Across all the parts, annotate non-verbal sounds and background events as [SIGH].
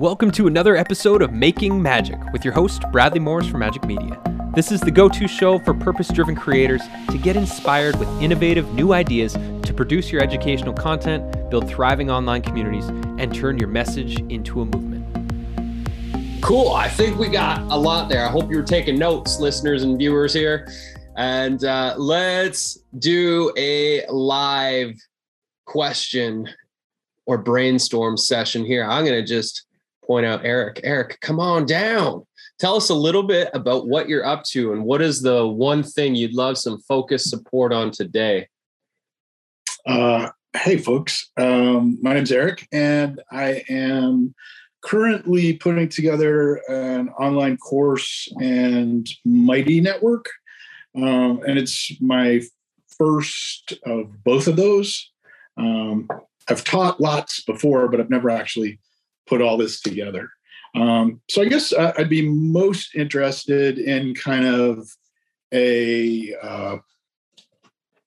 Welcome to another episode of Making Majik with your host, Bradley Morris from Majik Media. This is the go to show for purpose driven creators to get inspired with innovative new ideas to produce your educational content, build thriving online communities, and turn your message into a movement. Cool. I think we got a lot there. I hope you're taking notes, listeners and viewers here. And uh, let's do a live question or brainstorm session here. I'm going to just point out Eric. Eric, come on down. Tell us a little bit about what you're up to and what is the one thing you'd love some focused support on today? Uh, hey, folks. Um, my name's Eric, and I am currently putting together an online course and Mighty Network. Um, and it's my first of both of those. Um, I've taught lots before, but I've never actually put all this together. Um, so I guess I'd be most interested in kind of a uh,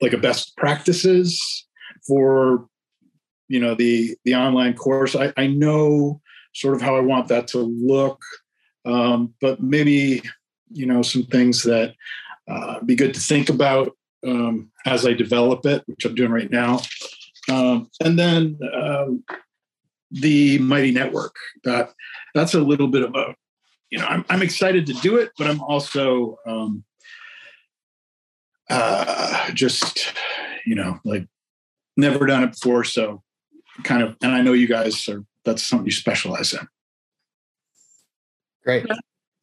like a best practices for you know the the online course. I, I know sort of how I want that to look, um, but maybe you know some things that uh, be good to think about um, as I develop it, which I'm doing right now. Um, and then um, the Mighty Network. That that's a little bit of a, you know, I'm I'm excited to do it, but I'm also um, uh, just, you know, like never done it before, so kind of. And I know you guys are. That's something you specialize in. Great. Can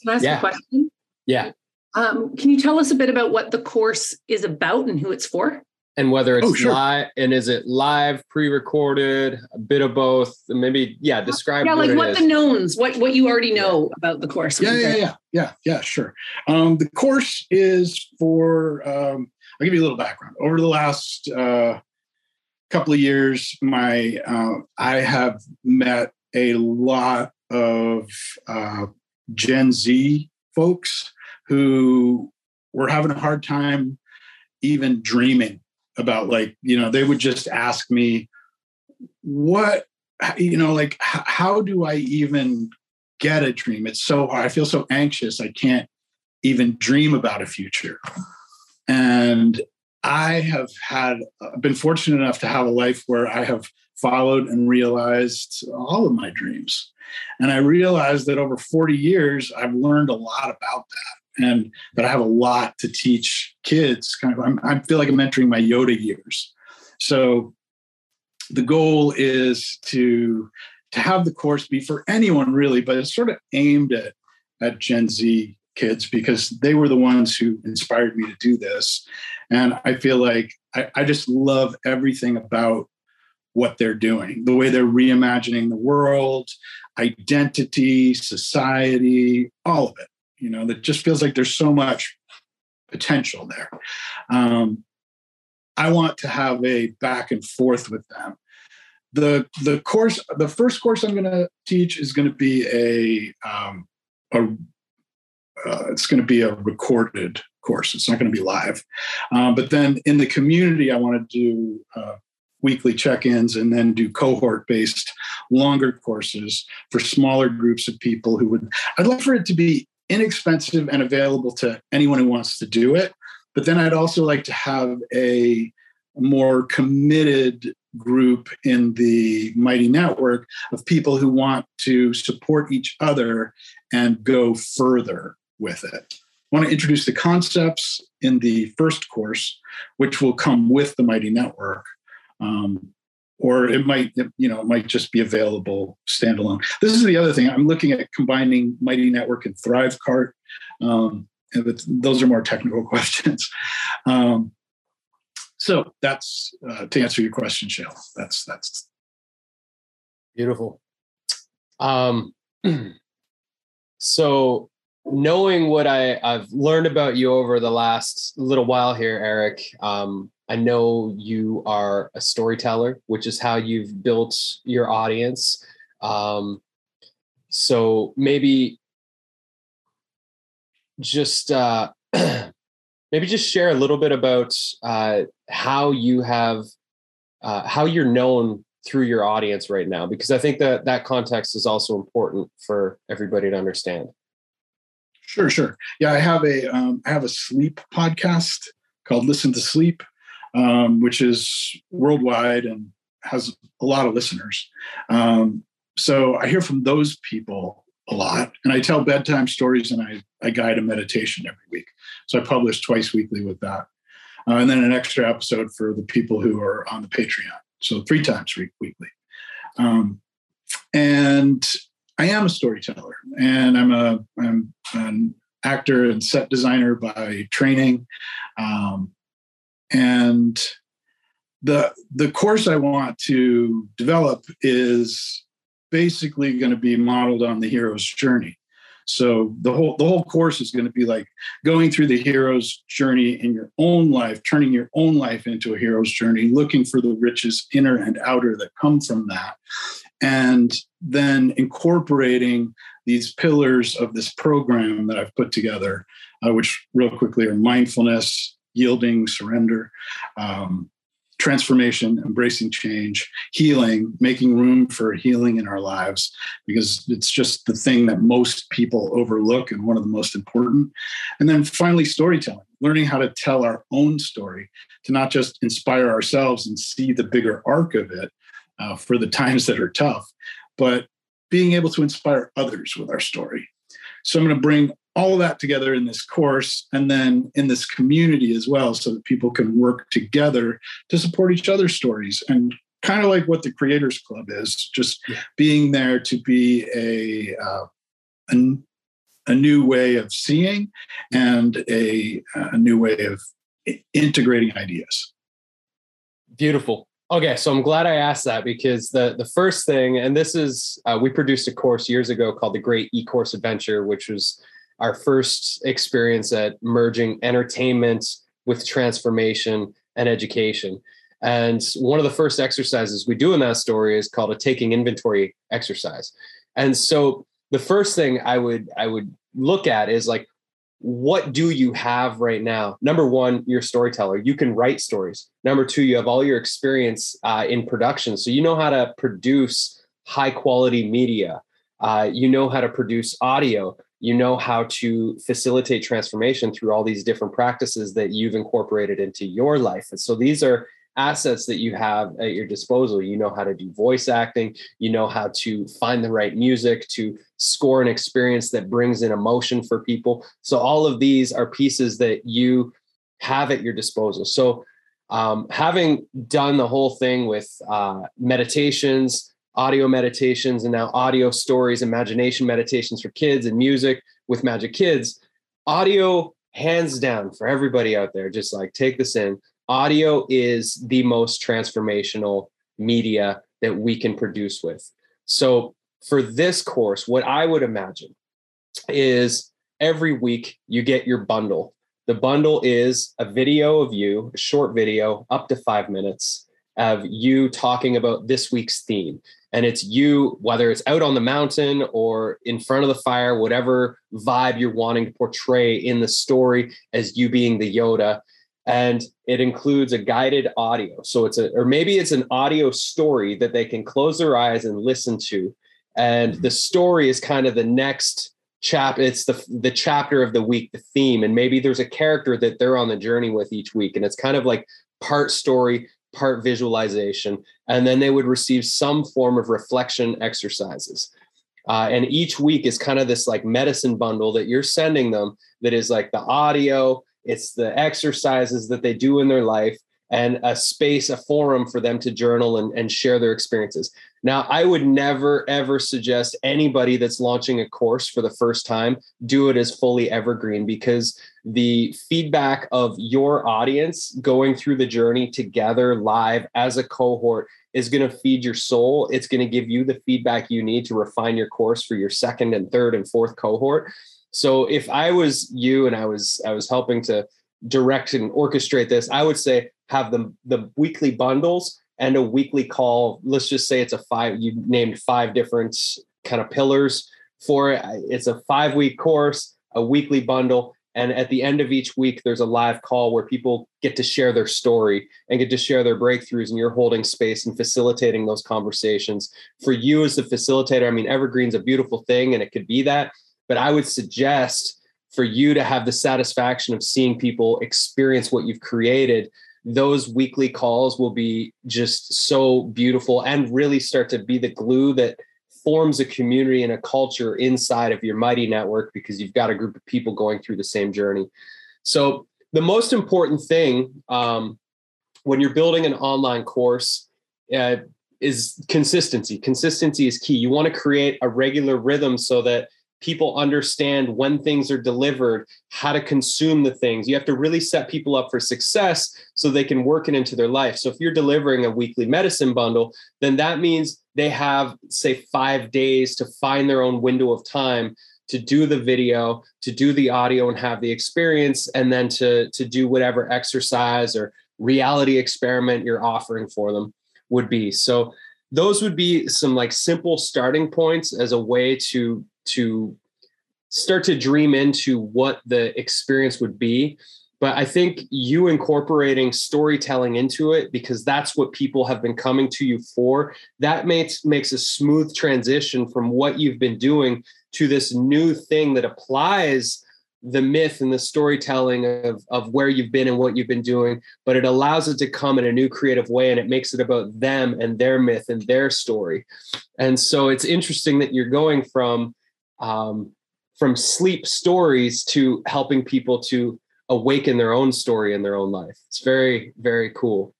I ask Yeah. a question? Yeah. Um, can you tell us a bit about what the course is about and who it's for? And whether it's Oh, sure. live and is it live, pre-recorded, a bit of both? Maybe, yeah, describe yeah, what like what is. the knowns, what what you already know about the course. Yeah, yeah, yeah, yeah, yeah. Sure. Um, the course is for. Um, I'll give you a little background. Over the last uh, couple of years, my uh, I have met a lot of uh, Gen Z folks who were having a hard time even dreaming about like you know they would just ask me what you know like how do i even get a dream? It's so hard. I feel so anxious. I can't even dream about a future. And i have had I've been fortunate enough to have a life where i have followed and realized all of my dreams. And i realized that over 40 years i've learned a lot about that and that i have a lot to teach kids kind of I'm, i feel like i'm entering my yoda years. So the goal is to to have the course be for anyone really but it's sort of aimed at at gen z kids because they were the ones who inspired me to do this. And i feel like i, I just love everything about what they're doing the way they're reimagining the world identity society all of it you know that just feels like there's so much potential there. Um, i want to have a back and forth with them. The the course the first course i'm going to teach is going to be a um, a uh, it's going to be a recorded course. It's not going to be live. Um, but then in the community i want to do uh, weekly check-ins and then do cohort-based longer courses for smaller groups of people who would i'd like for it to be inexpensive and available to anyone who wants to do it but then i'd also like to have a more committed group in the mighty network of people who want to support each other and go further with it. I want to introduce the concepts in the first course, which will come with the mighty network. Um, or it might, you know, it might just be available standalone. This is the other thing. I'm looking at combining Mighty Network and ThriveCart. Um, those are more technical [LAUGHS] questions. Um, so that's uh, to answer your question, Shale. That's that's Beautiful. Um, [CLEARS THROAT] so knowing what I, I've learned about you over the last little while here, Eric, um, I know you are a storyteller, which is how you've built your audience. Um, so maybe just uh, [CLEARS THROAT] maybe just share a little bit about uh, how you have uh, how you're known through your audience right now because i think that that context is also important for everybody to understand sure sure. Yeah i have a um, I have a sleep podcast called listen to sleep um, which is worldwide and has a lot of listeners. Um, so i hear from those people a lot and i tell bedtime stories and i, I guide a meditation every week. So i publish twice weekly with that. Uh, and then an extra episode for the people who are on the patreon. So three times week, weekly. Um, and I am a storyteller, and I'm a I'm an actor and set designer by training, um, and the the course I want to develop is basically going to be modeled on the hero's journey. So the whole the whole course is going to be like going through the hero's journey in your own life, turning your own life into a hero's journey, looking for the riches inner and outer that come from that, and then incorporating these pillars of this program that I've put together, uh, which real quickly are mindfulness, yielding, surrender, um, transformation, embracing change, healing, making room for healing in our lives, because it's just the thing that most people overlook and one of the most important. And then finally, storytelling, learning how to tell our own story to not just inspire ourselves and see the bigger arc of it uh, for the [LAUGHS] times that are tough, but being able to inspire others with our story. So I'm going to bring all of that together in this course and then in this community as well so that people can work together to support each other's stories and kind of like what the creators club is just yeah. being there to be a, uh, a, a new way of seeing and a, a new way of integrating ideas beautiful Okay, so I'm glad I asked that because the the first thing, and this is uh, we produced a course years ago called the Great E-Course Adventure, which was our first experience at merging entertainment with transformation and education. And one of the first exercises we do in that story is called a taking inventory exercise. And so the first thing I would I would look at is like what do you have right now? Number one, you're a storyteller. You can write stories. Number two, you have all your experience uh, in production, so you know how to produce high quality media. Uh, you know how to produce audio you know how to facilitate transformation through all these different practices that you've incorporated into your life. And so these are assets that you have at your disposal. You know how to do voice acting, you know how to find the right music to score an experience that brings in emotion for people. So all of these are pieces that you have at your disposal. So um, having done the whole thing with uh, meditations, audio meditations and now audio stories, imagination meditations for kids and music with Magic Kids. Audio, hands down, for everybody out there, just like take this in. Audio is the most transformational media that we can produce with. So, for this course, what I would imagine is every week you get your bundle. The bundle is a video of you, a short video, up to five minutes of you talking about this week's theme and it's you whether it's out on the mountain or in front of the fire whatever vibe you're wanting to portray in the story as you being the yoda and it includes a guided audio. So it's a or maybe it's an audio story that they can close their eyes and listen to. And the story is kind of the next chap it's the the chapter of the week the theme. And maybe there's a character that they're on the journey with each week. And it's kind of like part story part visualization, and then they would receive some form of reflection exercises. Uh, and each week is kind of this like medicine bundle that you're sending them that is like the audio, it's the exercises that they do in their life, and a space, a forum for them to journal and, and share their experiences. Now, I would never, ever suggest anybody that's launching a course for the first time do it as fully evergreen because the feedback of your audience going through the journey together live as a cohort is going to feed your soul. It's going to give you the feedback you need to refine your course for your second and third and fourth cohort. So if I was you and I was I was helping to direct and orchestrate this, I would say have the the weekly bundles and a weekly call. Let's just say it's a five. You named five different kind of pillars for it. It's a five week course, a weekly bundle, And at the end of each week, there's a live call where people get to share their story and get to share their breakthroughs, and you're holding space and facilitating those conversations. For you as the facilitator, I mean, Evergreen's a beautiful thing and it could be that, but I would suggest for you to have the satisfaction of seeing people experience what you've created those weekly calls will be just so beautiful and really start to be the glue that forms a community and a culture inside of your mighty network because you've got a group of people going through the same journey. So, the most important thing um, when you're building an online course uh, is consistency. Consistency is key. You want to create a regular rhythm so that people understand when things are delivered, how to consume the things. You have to really set people up for success so they can work it into their life. So if you're delivering a weekly medicine bundle, then that means they have, say, five days to find their own window of time to do the video, to do the audio and have the experience, and then to, to do whatever exercise or reality experiment you're offering for them would be. So those would be some like simple starting points as a way to to start to dream into what the experience would be but i think you incorporating storytelling into it because that's what people have been coming to you for that makes makes a smooth transition from what you've been doing to this new thing that applies the myth and the storytelling of, of where you've been and what you've been doing, but it allows it to come in a new creative way and it makes it about them and their myth and their story. And so it's interesting that you're going from um, from sleep stories to helping people to awaken their own story in their own life. It's very, very cool.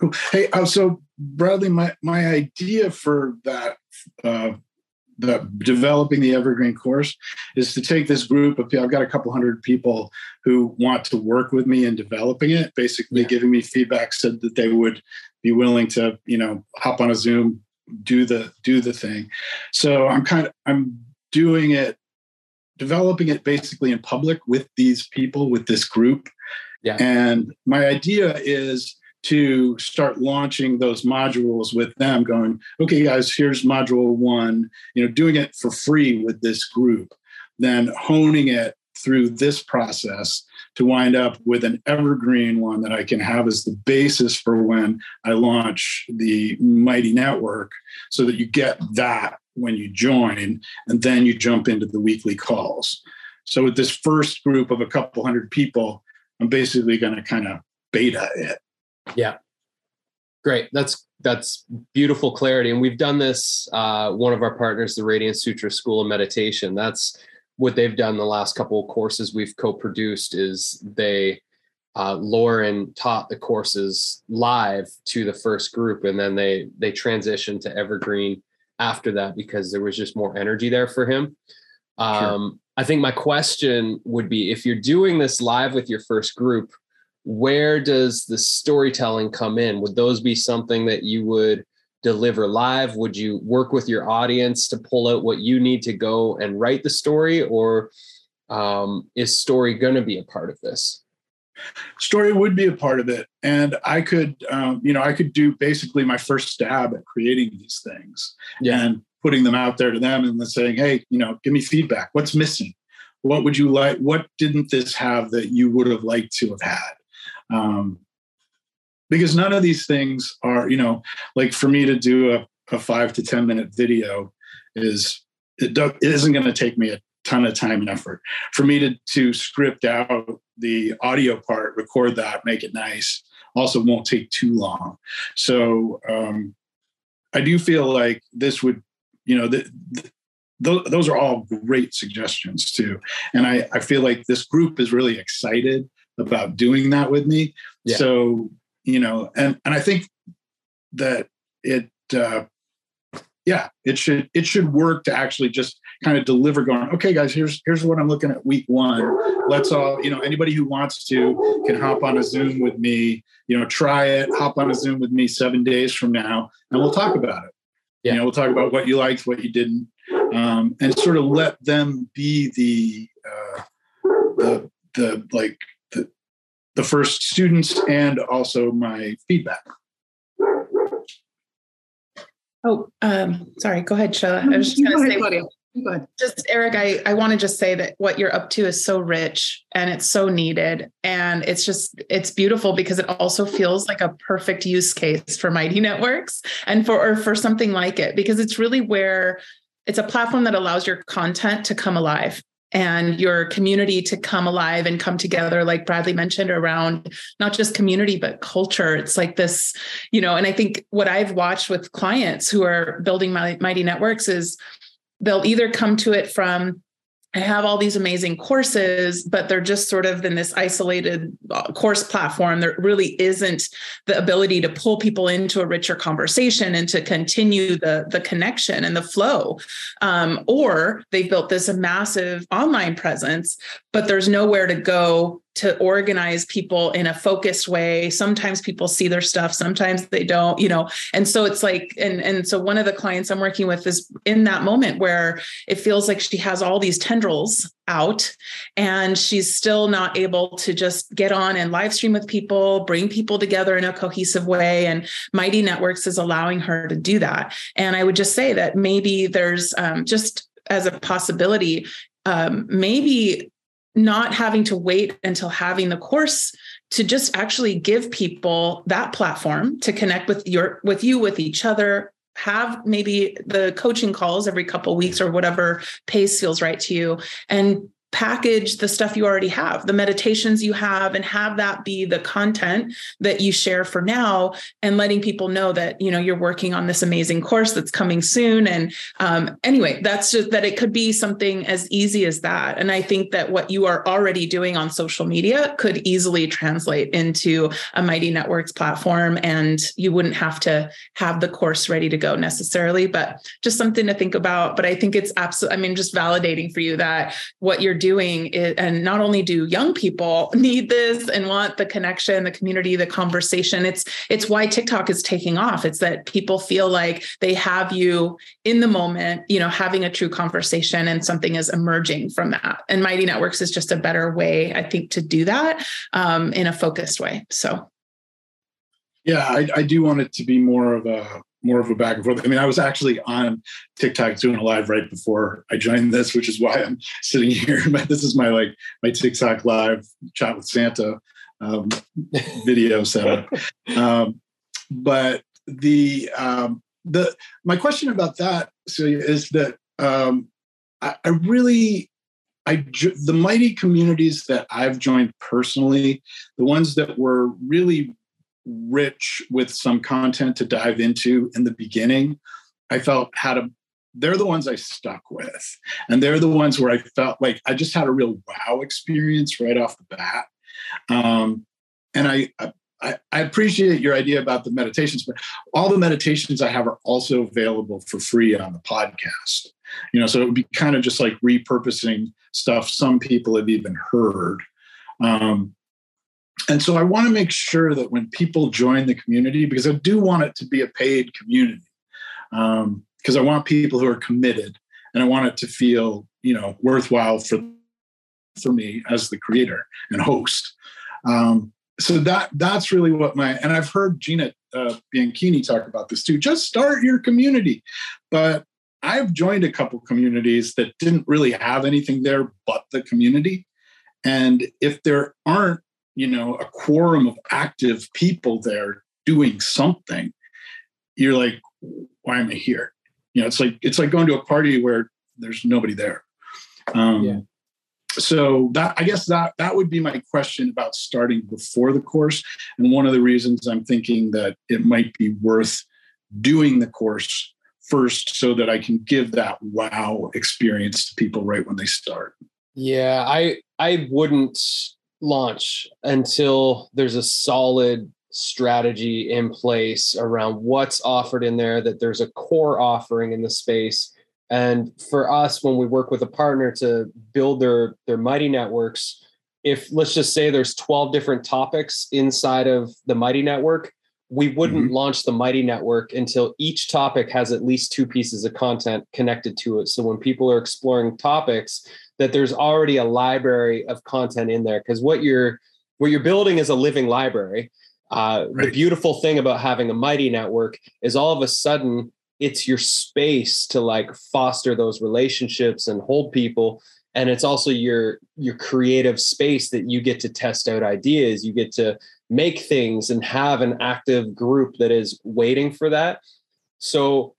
Cool. Hey, uh, so Bradley, my my idea for that, uh, the developing the Evergreen course, is to take this group of people. I've got a couple hundred people who want to work with me in developing it. Basically, yeah. giving me feedback, said that they would be willing to, you know, hop on a Zoom do the do the thing. So i'm kind of i'm doing it developing it basically in public with these people with this group. Yeah. And my idea is to start launching those modules with them going okay guys here's module one you know doing it for free with this group then honing it through this process to wind up with an evergreen one that I can have as the basis for when I launch the Mighty Network so that you get that when you join and then you jump into the weekly calls. So with this first group of a couple hundred people, I'm basically going to kind of beta it. Yeah. Great. That's that's beautiful clarity. And we've done this. Uh, one of our partners, the Radiance Sutras School of Meditation. That's what they've done the last couple of courses we've co-produced is they uh, Lorin taught the courses live to the first group, and then they they transitioned to Evergreen after that because there was just more energy there for him. Um, sure. I think my question would be if you're doing this live with your first group, where does the storytelling come in? Would those be something that you would deliver live? Would you work with your audience to pull out what you need to go and write the story, or um, is story going to be a part of this? Story would be a part of it, and I could, um, you know, I could do basically my first stab at creating these things yeah. and putting them out there to them, and then saying, "Hey, you know, give me feedback. What's missing? What would you like? What didn't this have that you would have liked to have had?" Um, because none of these things are you know like for me to do a, a five to ten minute video is it, do, it isn't going to take me a ton of time and effort. For me to to script out the audio part record that make it nice also won't take too long. So um, i do feel like this would you know the, the those are all great suggestions too. And I, I feel like this group is really excited about doing that with me. Yeah. so you know, and and I think that it uh, yeah, it should it should work to actually just kind of deliver going, okay, guys, here's here's what I'm looking at week one. Let's all, you know, anybody who wants to can hop on a Zoom with me, you know, try it, hop on a Zoom with me seven days from now, and we'll talk about it. Yeah. You know, we'll talk about what you liked, what you didn't, um, and sort of let them be the uh, the the like the first students and also my feedback. Oh, um, sorry. Go ahead, Sheila. I was just going to say, just Eric, I, I want to just say that what you're up to is so rich and it's so needed. And it's just, it's beautiful because it also feels like a perfect use case for Mighty Networks and for, or for something like it, because it's really where it's a platform that allows your content to come alive and your community to come alive and come together like bradley mentioned around not just community but culture. It's like this you know and i think what i've watched with clients who are building mighty networks is they'll either come to it from I have all these amazing courses, but they're just sort of in this isolated uh, course platform. There really isn't the ability to pull people into a richer conversation and to continue the, the connection and the flow. Um, or they've built this massive online presence, but there's nowhere to go to organize people in a focused way. Sometimes people see their stuff sometimes they don't you know? And so it's like and and so one of the clients i'm working with is in that moment where it feels like she has all these tendrils out and she's still not able to just get on and live stream with people bring people together in a cohesive way. And mighty networks is allowing her to do that. And i would just say that maybe there's um, just as a possibility um, maybe not having to wait until having the course to just actually give people that platform to connect with your with you with each other have maybe the coaching calls every couple weeks or whatever pace feels right to you. And package the stuff you already have the meditations you have and have that be the content that you share for now and letting people know that you know you're working on this amazing course that's coming soon. And um, anyway that's just that it could be something as easy as that. And i think that what you are already doing on social media could easily translate into a mighty networks platform and you wouldn't have to have the course ready to go necessarily but just something to think about. But i think it's absolutely i mean just validating for you that what you're doing and not only do young people [LAUGHS] need this and want the connection the community the conversation it's it's why tiktok is taking off. It's that people feel like they have you in the moment you know having a true conversation and something is emerging from that. And mighty networks is just a better way i think to do that um, in a focused way. So yeah I, I do want it to be more of a more of a back and forth. I mean, I was actually on TikTok doing a live right before I joined this, which is why I'm sitting [LAUGHS] here. But this is my like my TikTok live chat with Santa um, [LAUGHS] video setup. Um, but the um, the my question about that Celia, is that um, I, I really I the mighty communities that I've joined personally, the ones that were really rich with some content to dive into in the beginning, I felt had a they're the ones I stuck with. And they're the ones where I felt like I just had a real wow experience right off the bat. Um, and I, I, I appreciate your idea about the meditations, but all the meditations I have are also available for free on the podcast. You know, so it would be kind of just like repurposing stuff some people have even heard. Um, and so I want to make sure that when people join the community, because I do want it to be a paid community, because um, I want people who are committed, and I want it to feel, you know, worthwhile for for me as the creator and host. Um, so that that's really what my and I've heard Gina uh, Bianchini talk about this too. Just start your community, but I've joined a couple communities that didn't really have anything there but the community. And if there aren't you know a quorum of active people there doing something you're like why am i here? You know it's like it's like going to a party where there's nobody there. Um, yeah. so that i guess that that would be my question about starting before the course. And one of the reasons i'm thinking that it might be worth doing the course first so that i can give that wow experience to people right when they start. Yeah i i wouldn't launch until there's a solid strategy in place around what's offered in there, that there's a core offering in the space. And for us, when we work with a partner to build their their mighty networks, if let's just say there's 12 different topics inside of the mighty network, we wouldn't mm-hmm. launch the mighty network until each topic has at least two pieces of content connected to it. So when people are exploring topics, that there's already a library of content in there because what you're what you're building is a living library. Uh, right. The beautiful thing about having a mighty network is all of a sudden it's your space to like foster those relationships and hold people and it's also your your creative space that you get to test out ideas you get to make things and have an active group that is waiting for that so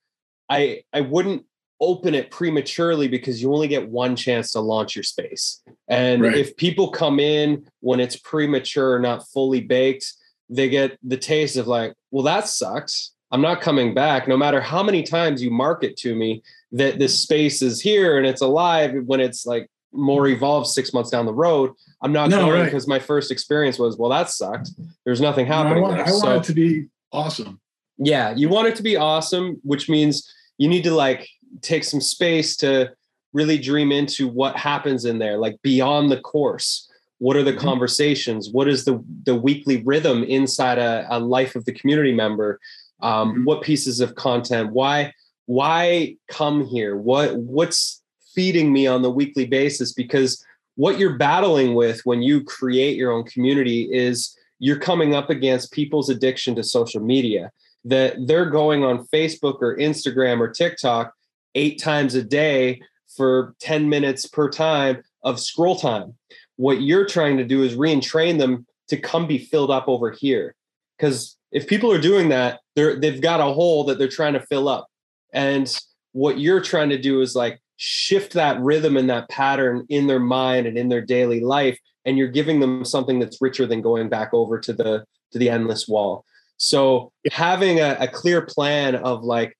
i i wouldn't open it prematurely because you only get one chance to launch your space and right. if people come in when it's premature not fully baked they get the taste of like well that sucks i'm not coming back no matter how many times you market to me that this space is here and it's alive when it's like more evolved six months down the road. I'm not no, going because right. my first experience was, well, that sucked. There's nothing happening. No, I, want, I so, want, it to be awesome. Yeah, you want it to be awesome, which means you need to like take some space to really dream into what happens in there, like beyond the course. What are the mm-hmm. conversations? What is the the weekly rhythm inside a, a life of the community member? Um, mm-hmm. What pieces of content? Why why come here? What what's feeding me on the weekly basis? Because what you're battling with when you create your own community is you're coming up against people's addiction to social media that they're going on Facebook or Instagram or TikTok eight times a day for 10 minutes per time of scroll time. What you're trying to do is re-entrain them to come be filled up over here. Because if people are doing that, they're they've got a hole that they're trying to fill up. And what you're trying to do is like shift that rhythm and that pattern in their mind and in their daily life. And you're giving them something that's richer than going back over to the to the endless wall. So having a, a clear plan of like,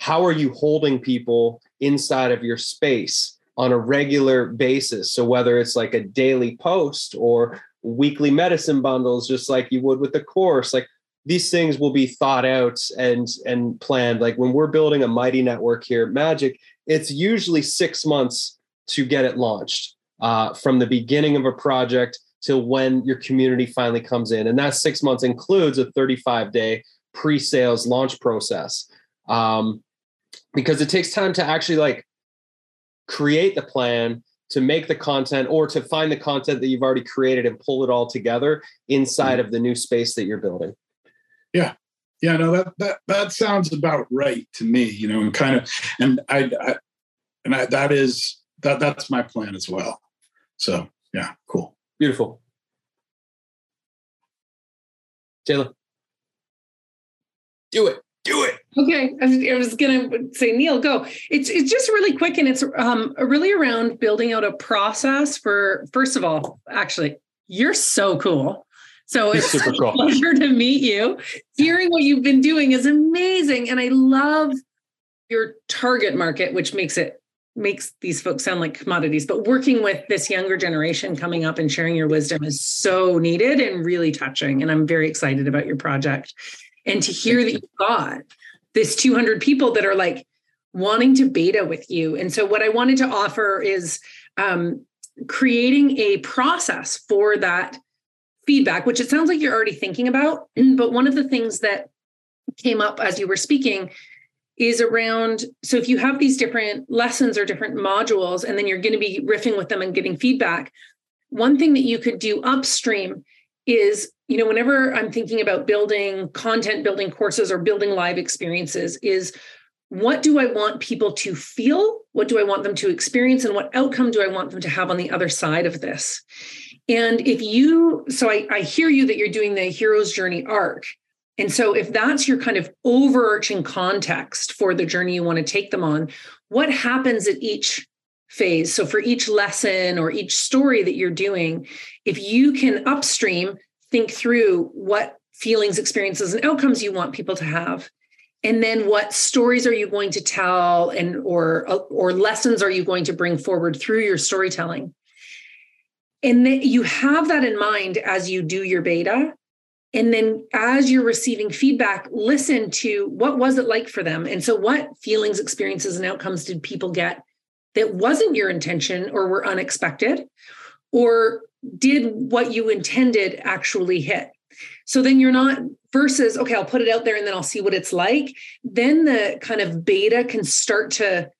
how are you holding people inside of your space on a regular basis? So whether it's like a daily post or weekly medicine bundles, just like you would with the course, like these things will be thought out and and planned. Like when we're building a mighty network here at magic it's usually six months to get it launched uh, from the beginning of a project till when your community finally comes in. And that six months includes a 35 day pre-sales launch process. Um, because it takes time to actually like create the plan to make the content or to find the content that you've already created and pull it all together inside mm-hmm. of the new space that you're building yeah. Yeah, no, that that that sounds about right to me, you know, and kind of and I, I and I, that is that that's my plan as well. So yeah, cool. Beautiful. Taylor. Do it. Do it. Okay, I was, gonna say Neil, go. It's it's just really quick, and it's um really around building out a process for. First of all, actually, you're so cool. So it's super cool. a pleasure to meet you. Hearing what you've been doing is amazing. And I love your target market, which makes it makes these folks sound like commodities. But working with this younger generation coming up and sharing your wisdom is so needed and really touching. And I'm very excited about your project. And to hear that you've got this 200 people that are like wanting to beta with you. And so what I wanted to offer is um, creating a process for that feedback, which it sounds like you're already thinking about. But one of the things that came up as you were speaking is around so if you have these different lessons or different modules, and then you're going to be riffing with them and getting feedback, one thing that you could do upstream is you know whenever i'm thinking about building content building courses or building live experiences is what do i want people to feel? What do i want them to experience? And what outcome do i want them to have on the other side of this? And if you, so I, I hear you that you're doing the hero's journey arc. And so if that's your kind of overarching context for the journey you want to take them on, what happens at each phase? So for each lesson or each story that you're doing, if you can upstream think through what feelings, experiences, and outcomes you want people to have, and then what stories are you going to tell and or or lessons are you going to bring forward through your storytelling and then you have that in mind as you do your beta. And then as you're receiving feedback, listen to what was it like for them? And so what feelings, experiences, and outcomes did people get that wasn't your intention or were unexpected? Or did what you intended actually hit? So then you're not versus, okay, I'll put it out there and then I'll see what it's like. Then the kind of beta can start to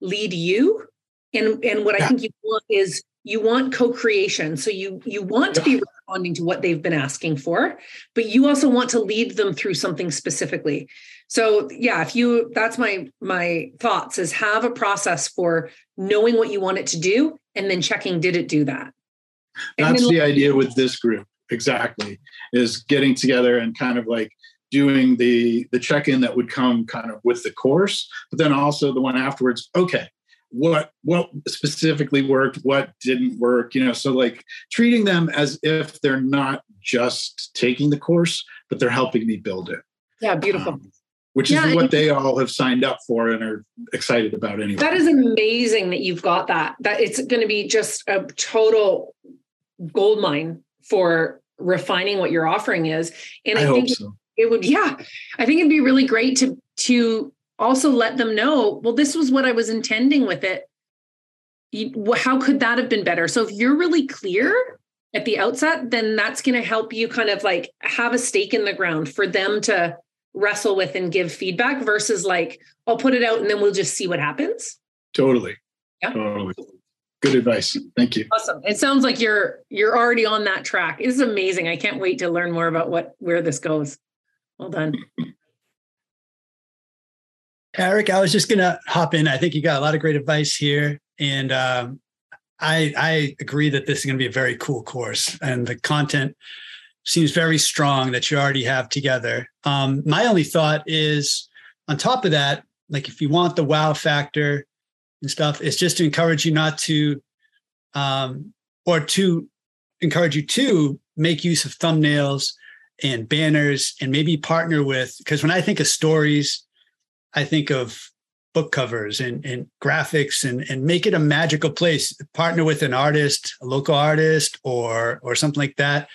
lead you. And, and what yeah. I think you want is you want co-creation so you you want to be responding to what they've been asking for but you also want to lead them through something specifically so yeah if you that's my my thoughts is have a process for knowing what you want it to do and then checking did it do that? That's the idea with this group exactly is getting together and kind of like doing the the check-in that would come kind of with the course but then also the one afterwards okay what what specifically worked what didn't work you know so like treating them as if they're not just taking the course but they're helping me build it. Yeah beautiful. Um, which yeah, is what they all have signed up for and are excited about anyway that is amazing that you've got that that it's going to be just a total gold mine for refining what your offering is and i, I think so. it would yeah i think it'd be really great to to also let them know, well, this was what I was intending with it. How could that have been better? So if you're really clear at the outset, then that's going to help you kind of like have a stake in the ground for them to wrestle with and give feedback versus like, I'll put it out and then we'll just see what happens. Totally. Yeah. Totally. Good advice. Thank you. Awesome. It sounds like you're you're already on that track. This is amazing. I can't wait to learn more about what where this goes. Well done. Eric, I was just going to hop in. I think you got a lot of great advice here. And um, I, I agree that this is going to be a very cool course. And the content seems very strong that you already have together. Um, my only thought is on top of that, like if you want the wow factor and stuff, it's just to encourage you not to, um, or to encourage you to make use of thumbnails and banners and maybe partner with, because when I think of stories, I think of book covers and, and graphics and, and make it a magical place. Partner with an artist, a local artist, or or something like that,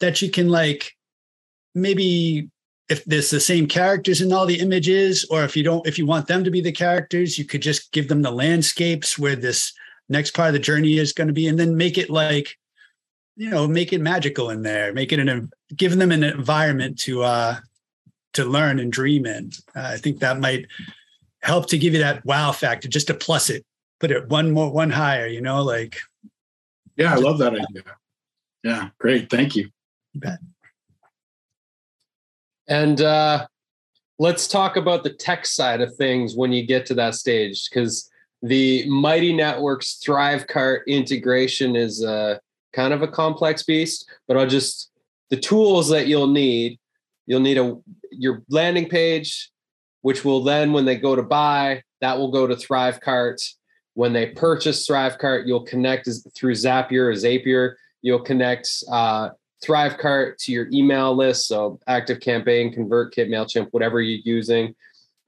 that you can like maybe if there's the same characters in all the images, or if you don't, if you want them to be the characters, you could just give them the landscapes where this next part of the journey is going to be, and then make it like, you know, make it magical in there, make it an giving them an environment to uh to learn and dream in. Uh, I think that might help to give you that wow factor, just to plus it, put it one more, one higher, you know, like. Yeah, I love that idea. Yeah, great. Thank you. You bet. And uh, let's talk about the tech side of things when you get to that stage, because the Mighty Networks Thrivecart integration is a uh, kind of a complex beast, but I'll just the tools that you'll need You'll need a your landing page, which will then, when they go to buy, that will go to Thrivecart. When they purchase Thrivecart, you'll connect through Zapier or Zapier. You'll connect uh, Thrivecart to your email list, so Active Campaign, ConvertKit, Mailchimp, whatever you're using.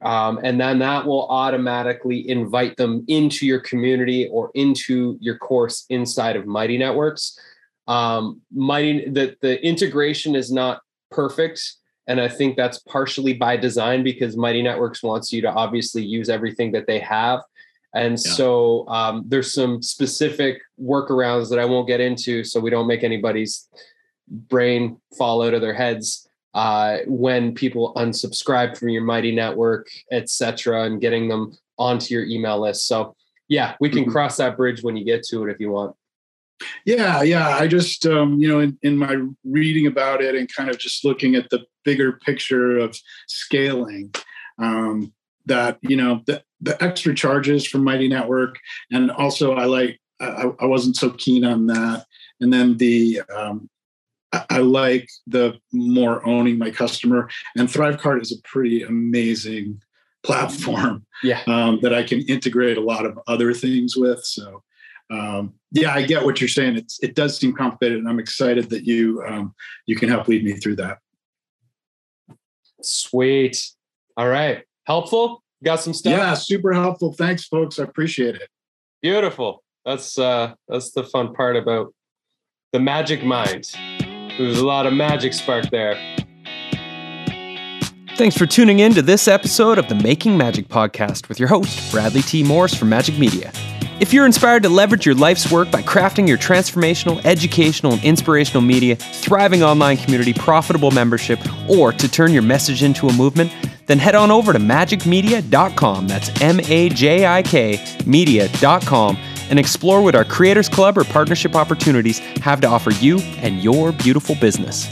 Um, and then that will automatically invite them into your community or into your course inside of Mighty Networks. Um, Mighty the the integration is not perfect, and I think that's partially by design because Mighty Networks wants you to obviously use everything that they have. And yeah. so um, there's some specific workarounds that I won't get into so we don't make anybody's brain fall out of their heads uh, when people unsubscribe from your Mighty Network, etc., and getting them onto your email list. So yeah, we can mm-hmm. cross that bridge when you get to it if you want. Yeah, yeah. I just, um, you know, in, in my reading about it and kind of just looking at the bigger picture of scaling, um, that, you know, the, the extra charges from Mighty Network. And also, I like, I, I wasn't so keen on that. And then the, um, I, like the more owning my customer. And Thrivecart is a pretty amazing platform yeah. um, that I can integrate a lot of other things with. So, um, yeah, I get what you're saying. It's it does seem complicated, and I'm excited that you um, you can help lead me through that. Sweet. All right. Helpful. Got some stuff. Yeah, super helpful. Thanks, folks. I appreciate it. Beautiful. That's uh that's the fun part about the magic mind. There's a lot of magic spark there. Thanks for tuning in to this episode of the Making Majik podcast with your host, Bradley T. Morris from Majik Media. If you're inspired to leverage your life's work by crafting your transformational, educational, and inspirational media, thriving online community, profitable membership, or to turn your message into a movement, then head on over to majikmedia.com. That's M A J I K media.com and explore what our Creators Club or partnership opportunities have to offer you and your beautiful business.